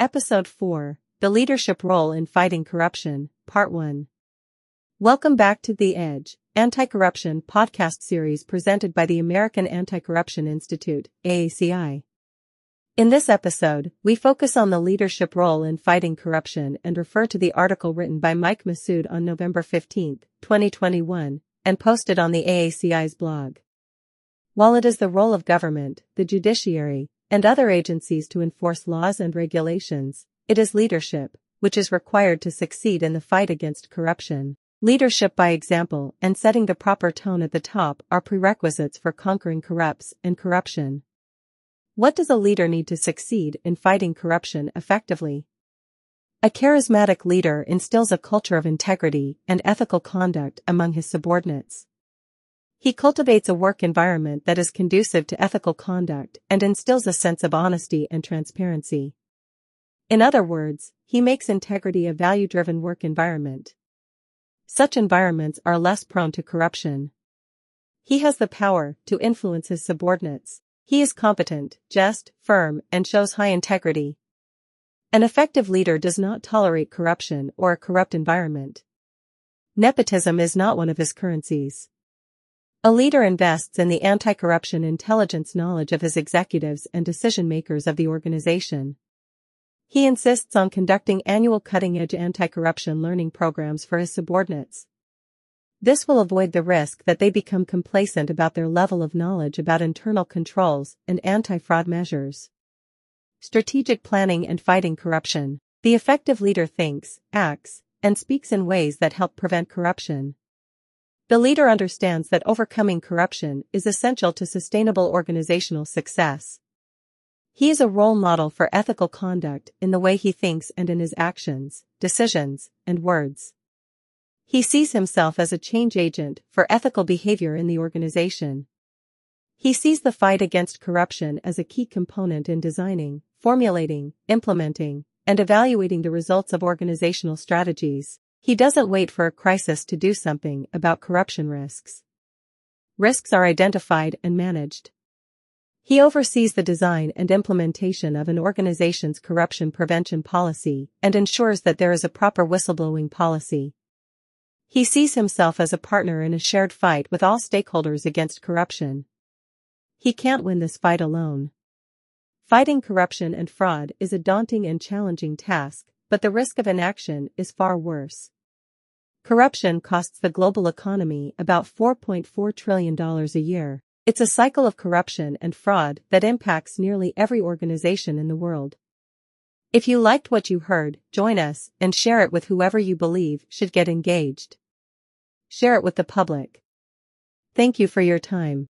Episode 4 The Leadership Role in Fighting Corruption, Part 1. Welcome back to The Edge, anti corruption podcast series presented by the American Anti Corruption Institute, AACI. In this episode, we focus on the leadership role in fighting corruption and refer to the article written by Mike Masoud on November 15, 2021, and posted on the AACI's blog. While it is the role of government, the judiciary, and other agencies to enforce laws and regulations, it is leadership, which is required to succeed in the fight against corruption. Leadership by example and setting the proper tone at the top are prerequisites for conquering corrupts and corruption. What does a leader need to succeed in fighting corruption effectively? A charismatic leader instills a culture of integrity and ethical conduct among his subordinates. He cultivates a work environment that is conducive to ethical conduct and instills a sense of honesty and transparency. In other words, he makes integrity a value-driven work environment. Such environments are less prone to corruption. He has the power to influence his subordinates. He is competent, just, firm, and shows high integrity. An effective leader does not tolerate corruption or a corrupt environment. Nepotism is not one of his currencies. A leader invests in the anti-corruption intelligence knowledge of his executives and decision-makers of the organization. He insists on conducting annual cutting-edge anti-corruption learning programs for his subordinates. This will avoid the risk that they become complacent about their level of knowledge about internal controls and anti-fraud measures. Strategic planning and fighting corruption. The effective leader thinks, acts, and speaks in ways that help prevent corruption. The leader understands that overcoming corruption is essential to sustainable organizational success. He is a role model for ethical conduct in the way he thinks and in his actions, decisions, and words. He sees himself as a change agent for ethical behavior in the organization. He sees the fight against corruption as a key component in designing, formulating, implementing, and evaluating the results of organizational strategies. He doesn't wait for a crisis to do something about corruption risks. Risks are identified and managed. He oversees the design and implementation of an organization's corruption prevention policy and ensures that there is a proper whistleblowing policy. He sees himself as a partner in a shared fight with all stakeholders against corruption. He can't win this fight alone. Fighting corruption and fraud is a daunting and challenging task, but the risk of inaction is far worse. Corruption costs the global economy about $4.4 trillion a year. It's a cycle of corruption and fraud that impacts nearly every organization in the world. If you liked what you heard, join us and share it with whoever you believe should get engaged. Share it with the public. Thank you for your time.